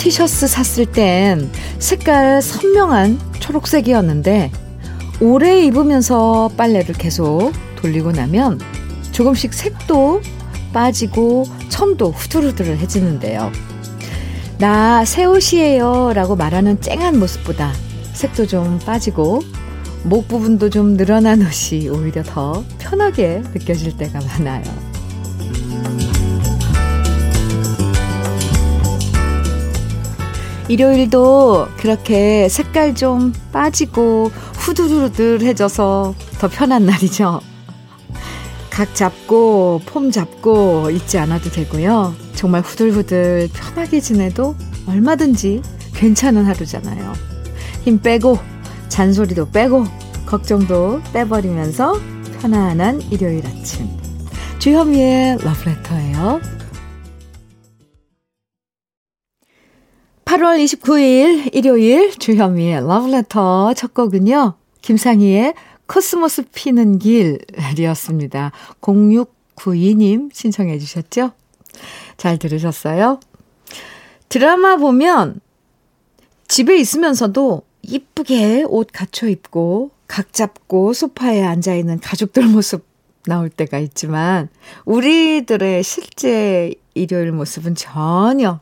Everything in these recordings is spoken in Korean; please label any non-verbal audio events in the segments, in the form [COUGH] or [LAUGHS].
티셔츠 샀을 땐 색깔 선명한 초록색이었는데 오래 입으면서 빨래를 계속 돌리고 나면 조금씩 색도 빠지고 천도 후들후들해지는데요. 나 새 옷이에요 라고 말하는 쨍한 모습보다 색도 좀 빠지고 목 부분도 좀 늘어난 옷이 오히려 더 편하게 느껴질 때가 많아요. 일요일도 그렇게 색깔 좀 빠지고 후두두들해져서 더 편한 날이죠. 각 잡고 폼 잡고 잊지 않아도 되고요. 정말 후들후들 편하게 지내도 얼마든지 괜찮은 하루잖아요. 힘 빼고 잔소리도 빼고 걱정도 빼버리면서 편안한 일요일 아침. 주현미의 러브레터예요. 8월 29일 일요일 주현미의 러브레터 첫 곡은요. 김상희의 코스모스 피는 길이었습니다. 0692님 신청해 주셨죠? 잘 들으셨어요? 드라마 보면 집에 있으면서도 이쁘게 옷 갖춰 입고 각 잡고 소파에 앉아 있는 가족들 모습 나올 때가 있지만 우리들의 실제 일요일 모습은 전혀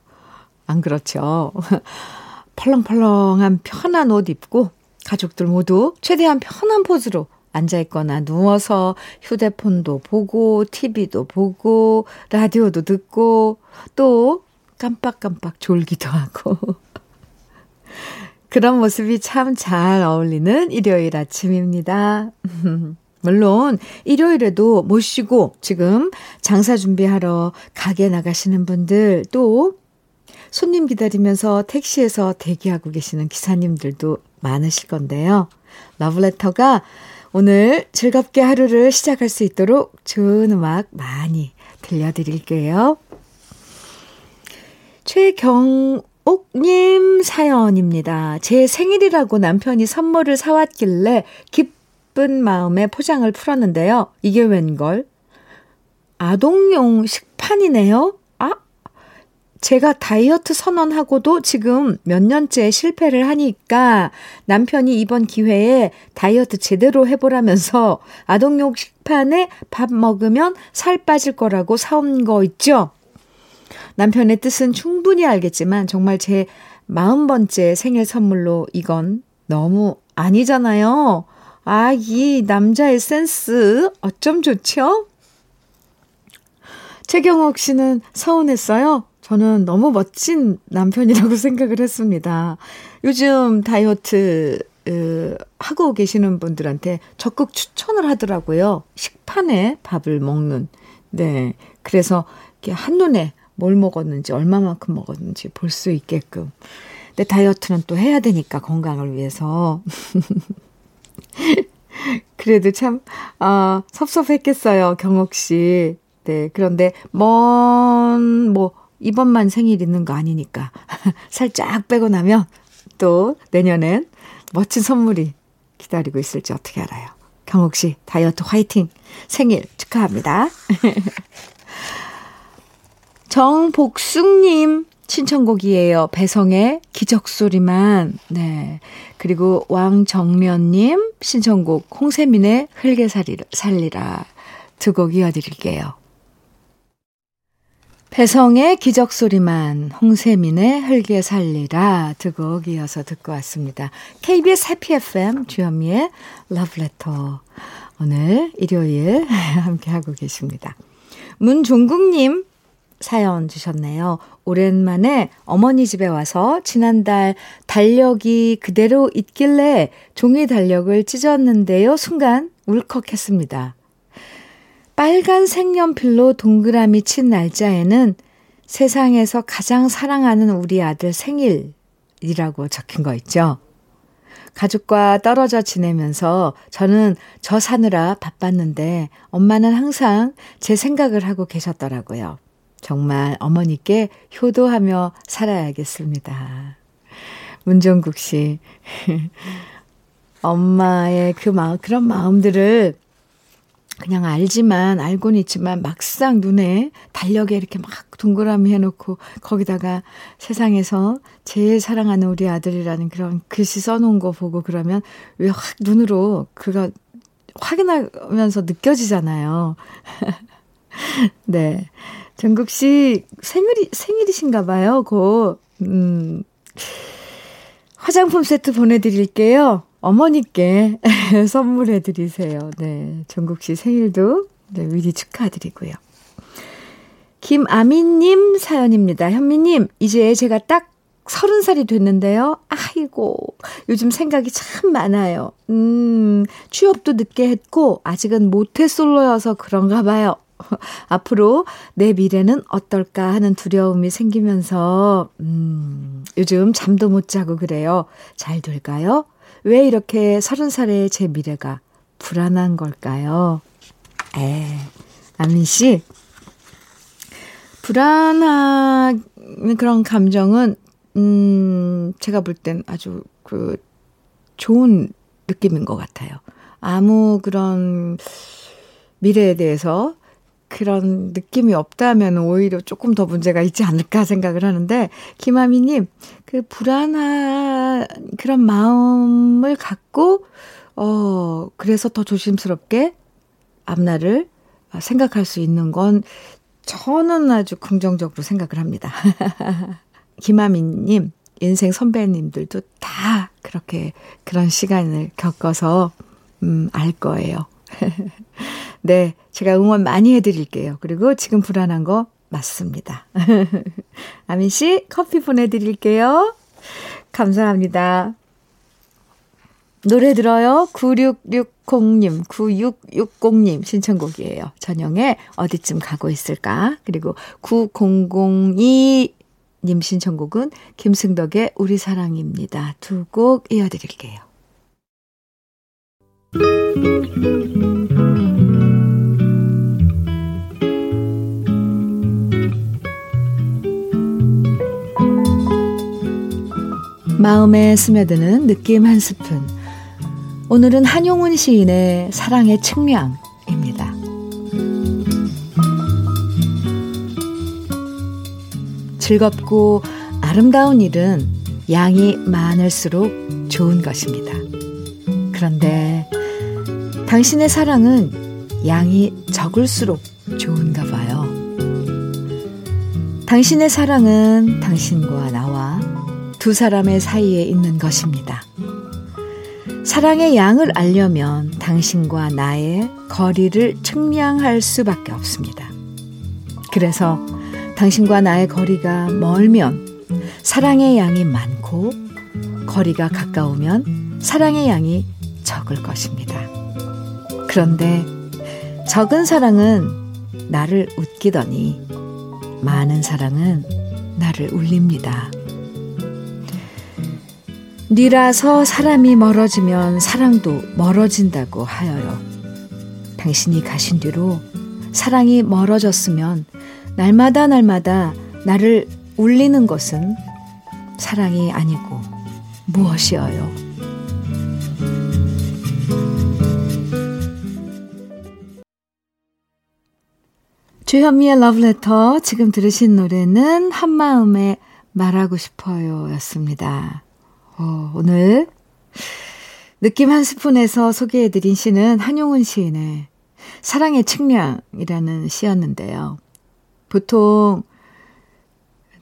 안 그렇죠. [LAUGHS] 펄렁펄렁한 편한 옷 입고 가족들 모두 최대한 편한 포즈로 앉아있거나 누워서 휴대폰도 보고, TV도 보고, 라디오도 듣고, 또 깜빡깜빡 졸기도 하고. [LAUGHS] 그런 모습이 참 잘 어울리는 일요일 아침입니다. [LAUGHS] 물론 일요일에도 못 쉬고 지금 장사 준비하러 가게 나가시는 분들 또 손님 기다리면서 택시에서 대기하고 계시는 기사님들도 많으실 건데요. 러브레터가 오늘 즐겁게 하루를 시작할 수 있도록 좋은 음악 많이 들려드릴게요. 최경옥님 사연입니다. 제 생일이라고 남편이 선물을 사왔길래 기쁜 마음에 포장을 풀었는데요. 이게 웬걸? 아동용 식판이네요? 제가 다이어트 선언하고도 지금 몇 년째 실패를 하니까 남편이 이번 기회에 다이어트 제대로 해보라면서 아동용 식판에 밥 먹으면 살 빠질 거라고 사온 거 있죠? 남편의 뜻은 충분히 알겠지만 정말 제 마흔 번째 생일 선물로 이건 너무 아니잖아요. 아, 이 남자의 센스 어쩜 좋죠? 최경옥 씨는 서운했어요. 저는 너무 멋진 남편이라고 [LAUGHS] 생각을 했습니다. 요즘 다이어트 으, 하고 계시는 분들한테 적극 추천을 하더라고요. 식판에 밥을 먹는. 네. 그래서 이렇게 한눈에 뭘 먹었는지, 얼마만큼 먹었는지 볼 수 있게끔. 근데 다이어트는 또 해야 되니까, 건강을 위해서. [LAUGHS] 그래도 참, 아, 섭섭했겠어요, 경옥 씨. 네. 그런데, 먼, 뭐, 이번만 생일 있는 거 아니니까. [LAUGHS] 살짝 빼고 나면 또 내년엔 멋진 선물이 기다리고 있을지 어떻게 알아요. 경옥 씨, 다이어트 화이팅! 생일 축하합니다. [LAUGHS] 정복숙님 신청곡이에요. 배성의 기적소리만. 네. 그리고 왕정면님 신청곡 홍세민의 흙에 살리라. 두 곡 이어드릴게요. 배성의 기적소리만, 홍세민의 흙에 살리라 두 곡 이어서 듣고 왔습니다. KBS 해피 FM 주현미의 러브레터. 오늘 일요일 [LAUGHS] 함께하고 계십니다. 문종국님 사연 주셨네요. 오랜만에 어머니 집에 와서 지난달 달력이 그대로 있길래 종이 달력을 찢었는데요. 순간 울컥했습니다. 빨간 색연필로 동그라미 친 날짜에는 세상에서 가장 사랑하는 우리 아들 생일이라고 적힌 거 있죠. 가족과 떨어져 지내면서 저는 저 사느라 바빴는데 엄마는 항상 제 생각을 하고 계셨더라고요. 정말 어머니께 효도하며 살아야겠습니다. 문정국 씨. [LAUGHS] 엄마의 그 마음, 그런 마음들을 그냥 알지만, 알고는 있지만, 막상 눈에 달력에 이렇게 막 동그라미 해놓고, 거기다가 세상에서 제일 사랑하는 우리 아들이라는 그런 글씨 써놓은 거 보고 그러면, 왜 확 눈으로 그거 확인하면서 느껴지잖아요. [LAUGHS] 네. 정국 씨 생일이, 생일이신가 봐요, 곧. 음. 화장품 세트 보내 드릴게요. 어머니께 [LAUGHS] 선물해 드리세요. 네. 정국 씨 생일도 네, 미리 축하드리고요. 김아미님 사연입니다. 현미님, 이제 제가 딱 서른 살이 됐는데요. 아이고, 요즘 생각이 참 많아요. 음, 취업도 늦게 했고, 아직은 모태솔로여서 그런가 봐요. [LAUGHS] 앞으로 내 미래는 어떨까 하는 두려움이 생기면서, 음, 요즘 잠도 못 자고 그래요. 잘 될까요? 왜 이렇게 서른 살의 제 미래가 불안한 걸까요? 에, 아민 씨. 불안한 그런 감정은, 음, 제가 볼 땐 아주 그, 좋은 느낌인 것 같아요. 아무 그런 미래에 대해서 그런 느낌이 없다면 오히려 조금 더 문제가 있지 않을까 생각을 하는데, 김아미님, 그 불안한 그런 마음을 갖고, 어, 그래서 더 조심스럽게 앞날을 생각할 수 있는 건 저는 아주 긍정적으로 생각을 합니다. [LAUGHS] 김아미님, 인생 선배님들도 다 그렇게 그런 시간을 겪어서, 음, 알 거예요. [LAUGHS] 네, 제가 응원 많이 해드릴게요. 그리고 지금 불안한 거 맞습니다. [LAUGHS] 아민 씨, 커피 보내드릴게요. 감사합니다. 노래 들어요. 9660님, 9660님 신청곡이에요. 전영의 어디쯤 가고 있을까? 그리고 9002님 신청곡은 김승덕의 우리 사랑입니다. 두 곡 이어드릴게요. 마음에 스며드는 느낌 한 스푼. 오늘은 한용운 시인의 사랑의 측량입니다. 즐겁고 아름다운 일은 양이 많을수록 좋은 것입니다. 그런데 당신의 사랑은 양이 적을수록 좋은가 봐요. 당신의 사랑은 당신과 나와 두 사람의 사이에 있는 것입니다. 사랑의 양을 알려면 당신과 나의 거리를 측량할 수밖에 없습니다. 그래서 당신과 나의 거리가 멀면 사랑의 양이 많고 거리가 가까우면 사랑의 양이 적을 것입니다. 그런데 적은 사랑은 나를 웃기더니 많은 사랑은 나를 울립니다. 니라서 사람이 멀어지면 사랑도 멀어진다고 하여요. 당신이 가신 뒤로 사랑이 멀어졌으면 날마다 날마다 나를 울리는 것은 사랑이 아니고 무엇이어요? 주현미의 러브레터 지금 들으신 노래는 한마음에 말하고 싶어요 였습니다. 어, 오늘 느낌 한 스푼에서 소개해드린 시는 한용운 시인의 사랑의 측량이라는 시였는데요. 보통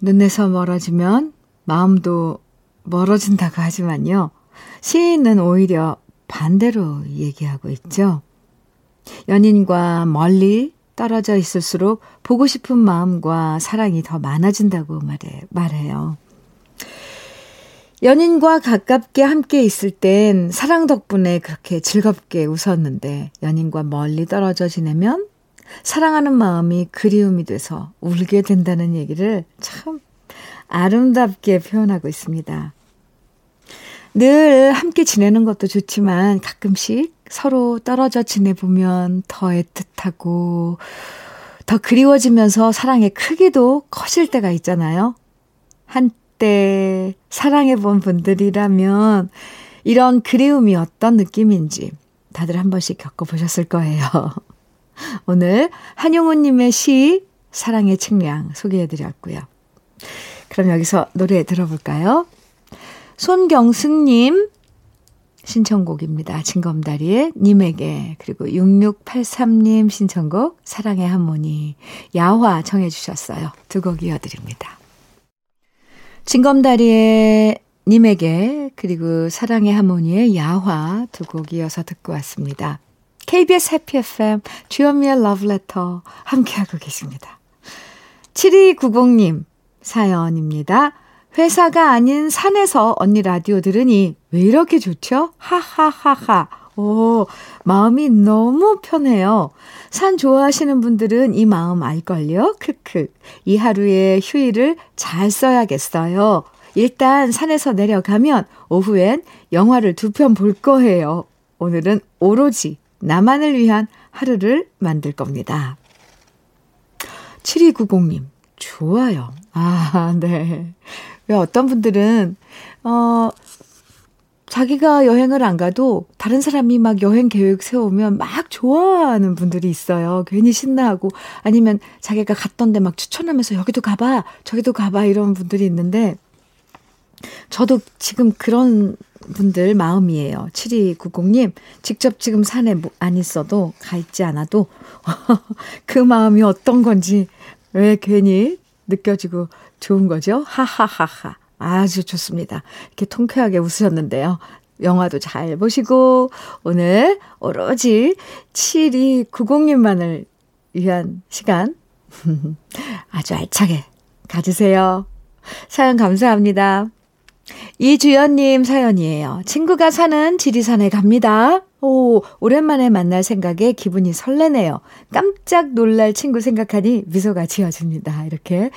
눈에서 멀어지면 마음도 멀어진다고 하지만요. 시인은 오히려 반대로 얘기하고 있죠. 연인과 멀리 떨어져 있을수록 보고 싶은 마음과 사랑이 더 많아진다고 말해, 말해요. 연인과 가깝게 함께 있을 땐 사랑 덕분에 그렇게 즐겁게 웃었는데 연인과 멀리 떨어져 지내면 사랑하는 마음이 그리움이 돼서 울게 된다는 얘기를 참 아름답게 표현하고 있습니다. 늘 함께 지내는 것도 좋지만 가끔씩 서로 떨어져 지내보면 더 애틋하고 더 그리워지면서 사랑의 크기도 커질 때가 있잖아요. 한때 사랑해 본 분들이라면 이런 그리움이 어떤 느낌인지 다들 한 번씩 겪어보셨을 거예요. [LAUGHS] 오늘 한용우님의 시 사랑의 측량 소개해드렸고요. 그럼 여기서 노래 들어볼까요? 손경승님 신청곡입니다. 진검다리의 님에게 그리고 6683님 신청곡 사랑의 하모니 야화 청해 주셨어요. 두 곡 이어드립니다. 진검다리의 님에게 그리고 사랑의 하모니의 야화 두 곡 이어서 듣고 왔습니다. KBS 해피 FM 주현미의 러브레터 함께하고 계십니다. 7290님 사연입니다. 회사가 아닌 산에서 언니 라디오 들으니 왜 이렇게 좋죠? 하하하하. 오, 마음이 너무 편해요. 산 좋아하시는 분들은 이 마음 알걸요? 크크. 이 하루의 휴일을 잘 써야겠어요. 일단 산에서 내려가면 오후엔 영화를 두 편 볼 거예요. 오늘은 오로지 나만을 위한 하루를 만들 겁니다. 7290님, 좋아요. 아, 네. 왜 어떤 분들은, 어, 자기가 여행을 안 가도 다른 사람이 막 여행 계획 세우면 막 좋아하는 분들이 있어요. 괜히 신나하고 아니면 자기가 갔던 데 막 추천하면서 여기도 가봐, 저기도 가봐 이런 분들이 있는데 저도 지금 그런 분들 마음이에요. 7290님, 직접 지금 산에 뭐안 있어도 가 있지 않아도 [LAUGHS] 그 마음이 어떤 건지 왜 괜히 느껴지고 좋은 거죠? 하하하하. 아주 좋습니다. 이렇게 통쾌하게 웃으셨는데요. 영화도 잘 보시고, 오늘 오로지 7290님만을 위한 시간 [LAUGHS] 아주 알차게 가지세요. 사연 감사합니다. 이주연님 사연이에요. 친구가 사는 지리산에 갑니다. 오, 오랜만에 만날 생각에 기분이 설레네요. 깜짝 놀랄 친구 생각하니 미소가 지어집니다. 이렇게.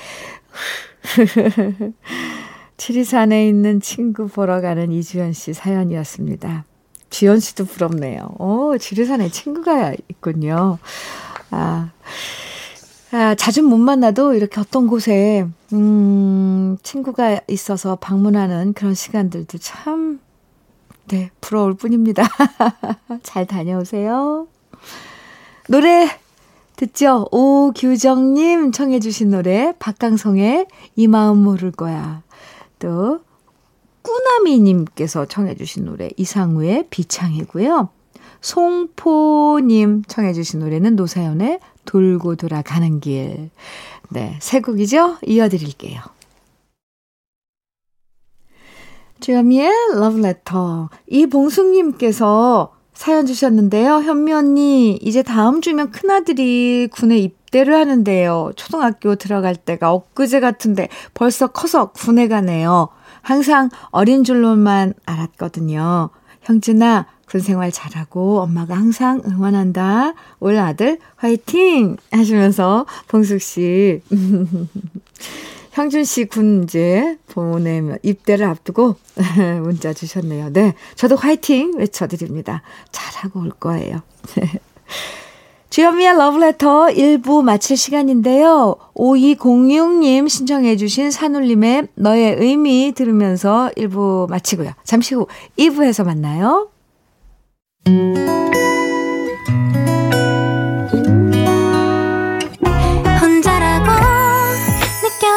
[LAUGHS] 지리산에 있는 친구 보러 가는 이주연 씨 사연이었습니다. 주연 씨도 부럽네요. 오, 지리산에 친구가 있군요. 아, 아, 자주 못 만나도 이렇게 어떤 곳에, 음, 친구가 있어서 방문하는 그런 시간들도 참, 네, 부러울 뿐입니다. [LAUGHS] 잘 다녀오세요. 노래 듣죠? 오규정님 청해주신 노래, 박강성의 이 마음 모를 거야. 또, 꾸나미님께서 청해주신 노래, 이상우의 비창이고요. 송포님 청해주신 노래는 노사연의 돌고 돌아가는 길. 네, 세 곡이죠? 이어드릴게요. 주현미의 러브레터. 이봉숙님께서 사연 주셨는데요. 현미 언니, 이제 다음 주면 큰아들이 군에 입대를 하는데요. 초등학교 들어갈 때가 엊그제 같은데 벌써 커서 군에 가네요. 항상 어린 줄로만 알았거든요. 형준아, 군 생활 잘하고 엄마가 항상 응원한다. 올 아들 화이팅! 하시면서 봉숙 씨. [LAUGHS] 형준 씨 군 이제 보내면 입대를 앞두고 [LAUGHS] 문자 주셨네요. 네. 저도 화이팅 외쳐드립니다. 잘하고 올 거예요. [LAUGHS] 주현미의 러브레터 1부 마칠 시간인데요. 5206님 신청해주신 산울림의 너의 의미 들으면서 1부 마치고요. 잠시 후 2부에서 만나요.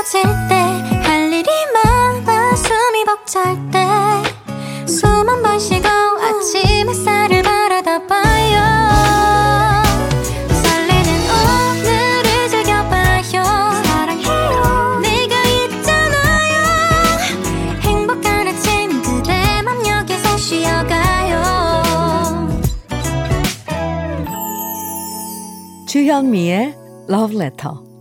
느껴질 때 할 일이 많아 숨이 벅찰 때 숨 한 번 쉬고 아침 햇살을 주현미의 Letter.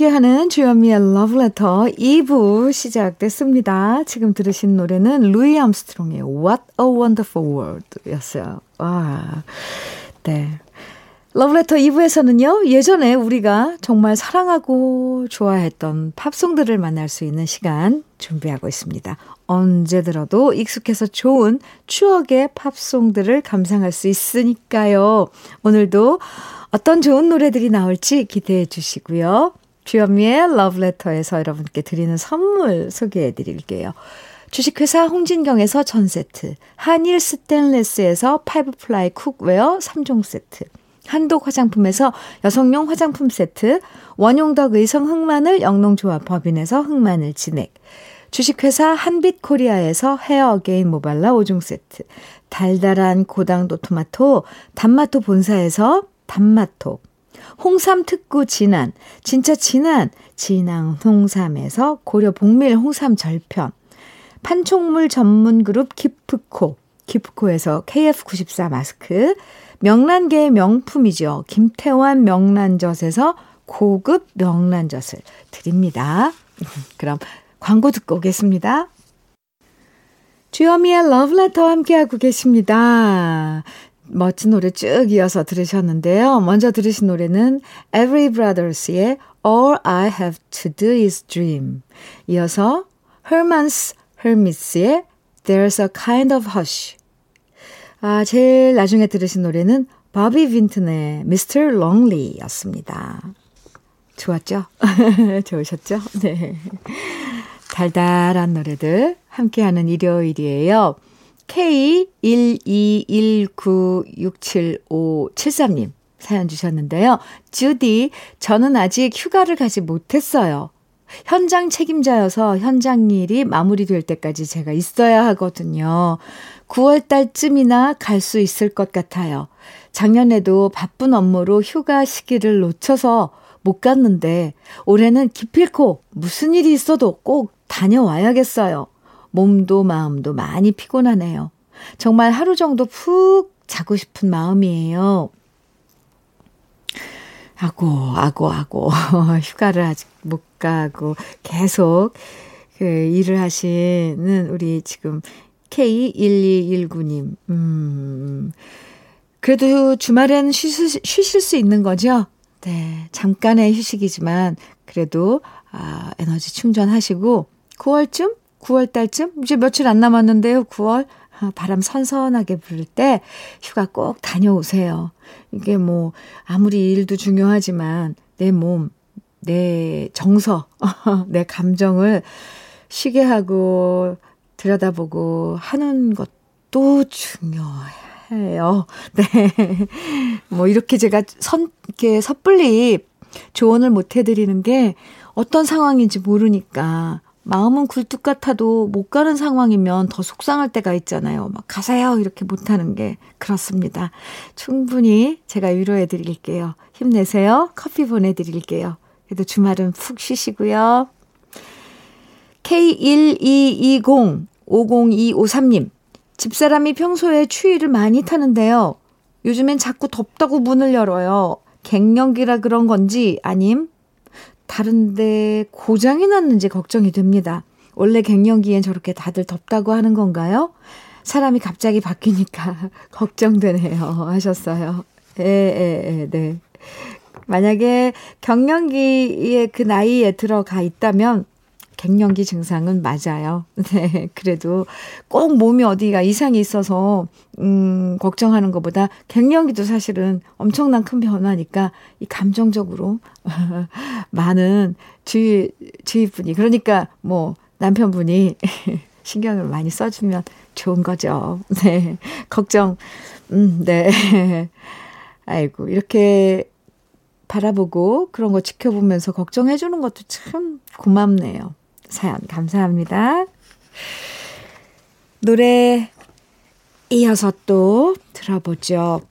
함께하는 주현미의 Letter 2부 시작됐습니다. 지금 들으신 노래는 루이 암스트롱의 What a Wonderful World 였어요. 와, 네. 러브레터 2부에서는요, 예전에 우리가 정말 사랑하고 좋아했던 팝송들을 만날 수 있는 시간 준비하고 있습니다. 언제 들어도 익숙해서 좋은 추억의 팝송들을 감상할 수 있으니까요. 오늘도 어떤 좋은 노래들이 나올지 기대해 주시고요. 주현미의 러브레터에서 여러분께 드리는 선물 소개해 드릴게요. 주식회사 홍진경에서 전 세트, 한일 스텐레스에서 five ply cookware 3종 세트, 한독 화장품에서 여성용 화장품 세트, 원용덕 의성 흑마늘 영농조합 법인에서 흑마늘 진액, 주식회사 한빛코리아에서 헤어 어게인 모발라 5종 세트, 달달한 고당도 토마토, 단마토 본사에서 단마토, 홍삼 특구 진한, 진짜 진한, 진안 홍삼에서 고려 봉밀 홍삼 절편, 판촉물 전문 그룹 기프코, 기프코에서 KF94 마스크, 명란계의 명품이죠. 김태환 명란젓에서 고급 명란젓을 드립니다. [LAUGHS] 그럼 광고 듣고 오겠습니다. 주여미의 러브레터 함께하고 계십니다. 멋진 노래 쭉 이어서 들으셨는데요. 먼저 들으신 노래는 Every Brothers의 All I Have to Do Is Dream. 이어서 Herman's Hermits의 There's a Kind of Hush. 아, 제일 나중에 들으신 노래는 바비 빈튼의 Mr. Lonely 였습니다. 좋았죠? [LAUGHS] 좋으셨죠? 네. 달달한 노래들 함께하는 일요일이에요. K121967573님 사연 주셨는데요. 주디, 저는 아직 휴가를 가지 못했어요. 현장 책임자여서 현장 일이 마무리될 때까지 제가 있어야 하거든요. 9월 달쯤이나 갈 수 있을 것 같아요. 작년에도 바쁜 업무로 휴가 시기를 놓쳐서 못 갔는데 올해는 기필코 무슨 일이 있어도 꼭 다녀와야겠어요. 몸도 마음도 많이 피곤하네요. 정말 하루 정도 푹 자고 싶은 마음이에요. 아고, 아고, 아고. [LAUGHS] 휴가를 아직 못 가고 계속 그 일을 하시는 우리 지금 K1219님. 음. 그래도 주말에는 쉬실, 쉬실 수 있는 거죠? 네. 잠깐의 휴식이지만 그래도 아, 에너지 충전하시고 9월쯤 9월 달쯤 이제 며칠 안 남았는데요. 9월 아, 바람 선선하게 불 때 휴가 꼭 다녀오세요. 이게 뭐 아무리 일도 중요하지만 내 몸, 내 정서, [LAUGHS] 내 감정을 쉬게 하고 들여다보고 하는 것도 중요해요. [LAUGHS] 네. 뭐 이렇게 제가 선, 이렇게 섣불리 조언을 못 해드리는 게 어떤 상황인지 모르니까 마음은 굴뚝 같아도 못 가는 상황이면 더 속상할 때가 있잖아요. 막 가세요 이렇게 못하는 게 그렇습니다. 충분히 제가 위로해 드릴게요. 힘내세요. 커피 보내드릴게요. 그래도 주말은 푹 쉬시고요. K1220-50253님. 집사람이 평소에 추위를 많이 타는데요. 요즘엔 자꾸 덥다고 문을 열어요. 갱년기라 그런 건지 아님 다른데 고장이 났는지 걱정이 됩니다. 원래 갱년기엔 저렇게 다들 덥다고 하는 건가요? 사람이 갑자기 바뀌니까 [LAUGHS] 걱정되네요. 하셨어요. 예, 예, 예, 네. 만약에 경년기에 그 나이에 들어가 있다면 갱년기 증상은 맞아요. [LAUGHS] 네. 그래도 꼭 몸이 어디가 이상이 있어서, 음, 걱정하는 것보다 갱년기도 사실은 엄청난 큰 변화니까 이 감정적으로 [LAUGHS] 많은 주위, 주위 분이, 그러니까 뭐 남편분이 [LAUGHS] 신경을 많이 써주면 좋은 거죠. 네. 걱정, 음, 네. 아이고, 이렇게 바라보고 그런 거 지켜보면서 걱정해 주는 것도 참 고맙네요. 사연 감사합니다. 노래 이어서 또 들어보죠.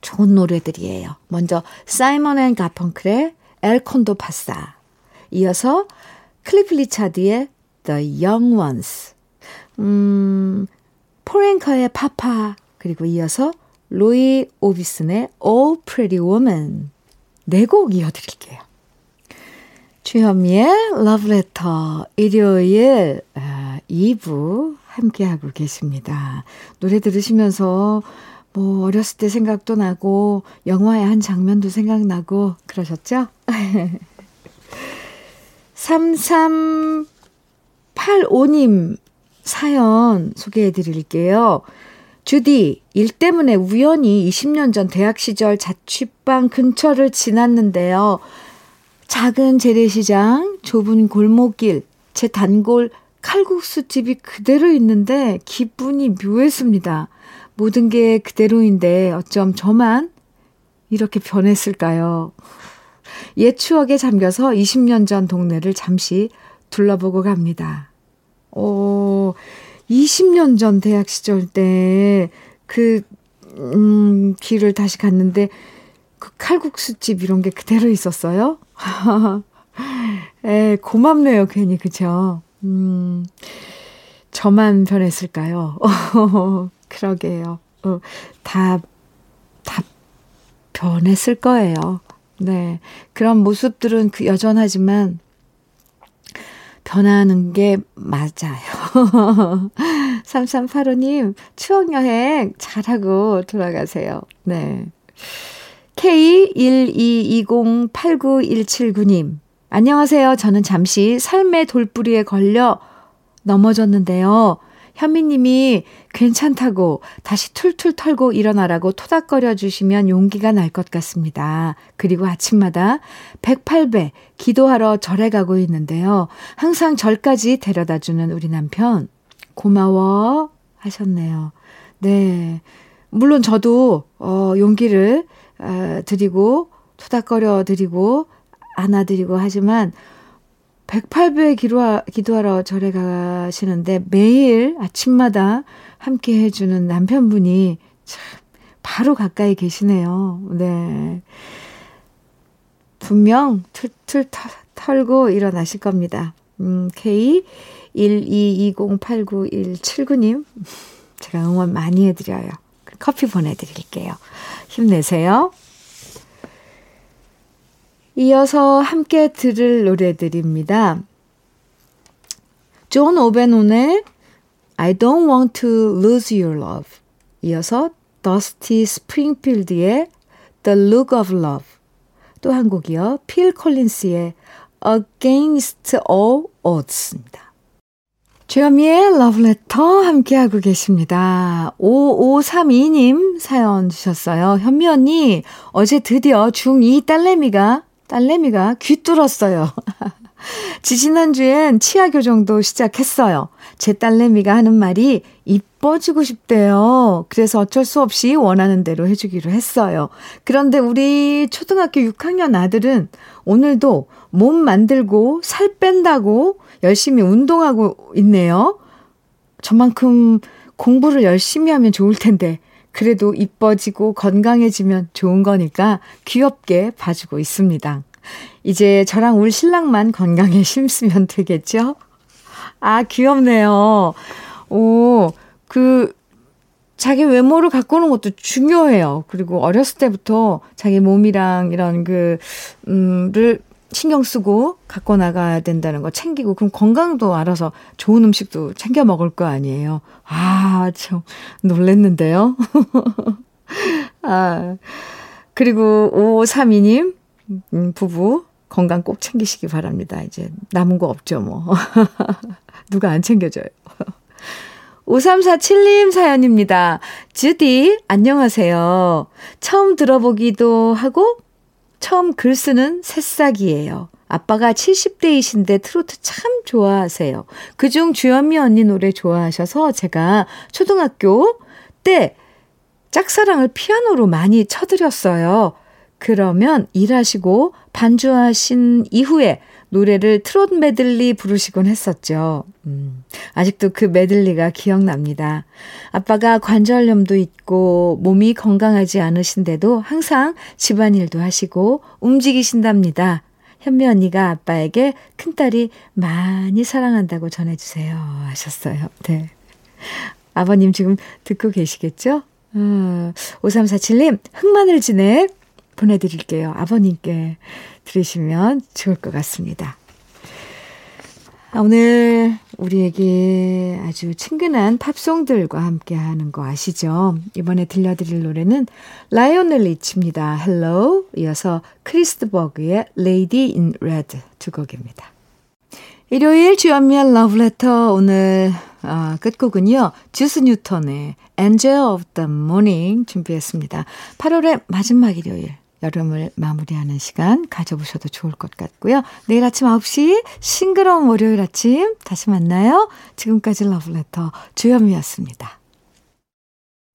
좋은 노래들이에요. 먼저 사이먼 앤 가펑클의 El Condor Pasa. 이어서 클리프 리차드의 The Young Ones. 음, 폴 앵카의 Papa. 그리고 이어서 로이 오비슨의 Oh Pretty Woman. 네 곡 이어드릴게요. 주현미의 러브레터 일요일 2부 아, 함께하고 계십니다. 노래 들으시면서 뭐 어렸을 때 생각도 나고 영화의 한 장면도 생각나고 그러셨죠? [LAUGHS] 3385님 사연 소개해 드릴게요. 주디, 일 때문에 우연히 20년 전 대학 시절 자취방 근처를 지났는데요. 작은 재래시장, 좁은 골목길, 제 단골 칼국수집이 그대로 있는데 기분이 묘했습니다. 모든 게 그대로인데 어쩜 저만 이렇게 변했을까요? 옛 추억에 잠겨서 20년 전 동네를 잠시 둘러보고 갑니다. 오, 20년 전 대학 시절 때 그, 음, 길을 다시 갔는데 그 칼국수집 이런 게 그대로 있었어요? [LAUGHS] 에, 고맙네요, 괜히, 그죠? 음, 저만 변했을까요? [LAUGHS] 그러게요. 어, 다, 다 변했을 거예요. 네. 그런 모습들은 그 여전하지만 변하는 게 맞아요. [LAUGHS] 3385님, 추억여행 잘하고 돌아가세요. 네. K122089179님, 안녕하세요. 저는 잠시 삶의 돌부리에 걸려 넘어졌는데요. 현미님이 괜찮다고 다시 툴툴 털고 일어나라고 토닥거려 주시면 용기가 날 것 같습니다. 그리고 아침마다 108배 기도하러 절에 가고 있는데요. 항상 절까지 데려다 주는 우리 남편. 고마워 하셨네요. 네. 물론 저도, 어, 용기를, 어, 드리고, 토닥거려 드리고, 안아드리고 하지만, 108배 기도하, 기도하러 절에 가시는데 매일 아침마다 함께 해주는 남편분이 참 바로 가까이 계시네요. 네. 분명 툴툴 털고 일어나실 겁니다. 음, K122089179님, 제가 응원 많이 해드려요. 커피 보내드릴게요. 힘내세요. 이어서 함께 들을 노래들입니다. 존 오바니언의 I don't want to lose your love. 이어서 더스티 스프링필드의 The look of love. 또 한 곡이요. 필 콜린스의 Against All Odds입니다. 주현미의 러브레터 함께하고 계십니다. 5532님 사연 주셨어요. 현미 언니, 어제 드디어 중2 딸내미가 딸내미가 귀 뚫었어요. [LAUGHS] 지지난주엔 치아 교정도 시작했어요. 제 딸내미가 하는 말이 이뻐지고 싶대요. 그래서 어쩔 수 없이 원하는 대로 해주기로 했어요. 그런데 우리 초등학교 6학년 아들은 오늘도 몸 만들고 살 뺀다고 열심히 운동하고 있네요. 저만큼 공부를 열심히 하면 좋을 텐데 그래도 이뻐지고 건강해지면 좋은 거니까 귀엽게 봐주고 있습니다. 이제 저랑 울 신랑만 건강에 [LAUGHS] 심으면 되겠죠? 아, 귀엽네요. 오, 그, 자기 외모를 가꾸는 것도 중요해요. 그리고 어렸을 때부터 자기 몸이랑 이런 그, 음,를 신경 쓰고 갖고 나가야 된다는 거 챙기고 그럼 건강도 알아서 좋은 음식도 챙겨 먹을 거 아니에요. 아, 참 놀랬는데요. [LAUGHS] 아. 그리고 5532님 음, 부부 건강 꼭 챙기시기 바랍니다. 이제 남은 거 없죠, 뭐. [LAUGHS] 누가 안 챙겨줘요. [LAUGHS] 5347님 사연입니다. 주디, 안녕하세요. 처음 들어보기도 하고 처음 글 쓰는 새싹이에요. 아빠가 70대이신데 트로트 참 좋아하세요. 그중 주현미 언니 노래 좋아하셔서 제가 초등학교 때 짝사랑을 피아노로 많이 쳐드렸어요. 그러면 일하시고 반주하신 이후에 노래를 트롯 메들리 부르시곤 했었죠. 음, 아직도 그 메들리가 기억납니다. 아빠가 관절염도 있고 몸이 건강하지 않으신데도 항상 집안일도 하시고 움직이신답니다. 현미 언니가 아빠에게 큰딸이 많이 사랑한다고 전해주세요. 하셨어요. 네. 아버님 지금 듣고 계시겠죠? 어, 5347님, 흑마늘 진액 보내드릴게요. 아버님께 들으시면 좋을 것 같습니다. 아, 오늘 우리에게 아주 친근한 팝송들과 함께 하는 거 아시죠? 이번에 들려드릴 노래는 라이오넬 리치입니다. Hello. 이어서 크리스트버그의 Lady in Red 두 곡입니다. 일요일 주연미의 러브레터 오늘 어, 끝곡은요. 주스 뉴턴의 Angel of the Morning 준비했습니다. 8월의 마지막 일요일 여름을 마무리하는 시간 가져보셔도 좋을 것 같고요. 내일 아침 9시 싱그러운 월요일 아침 다시 만나요. 지금까지 러브레터 주현미였습니다.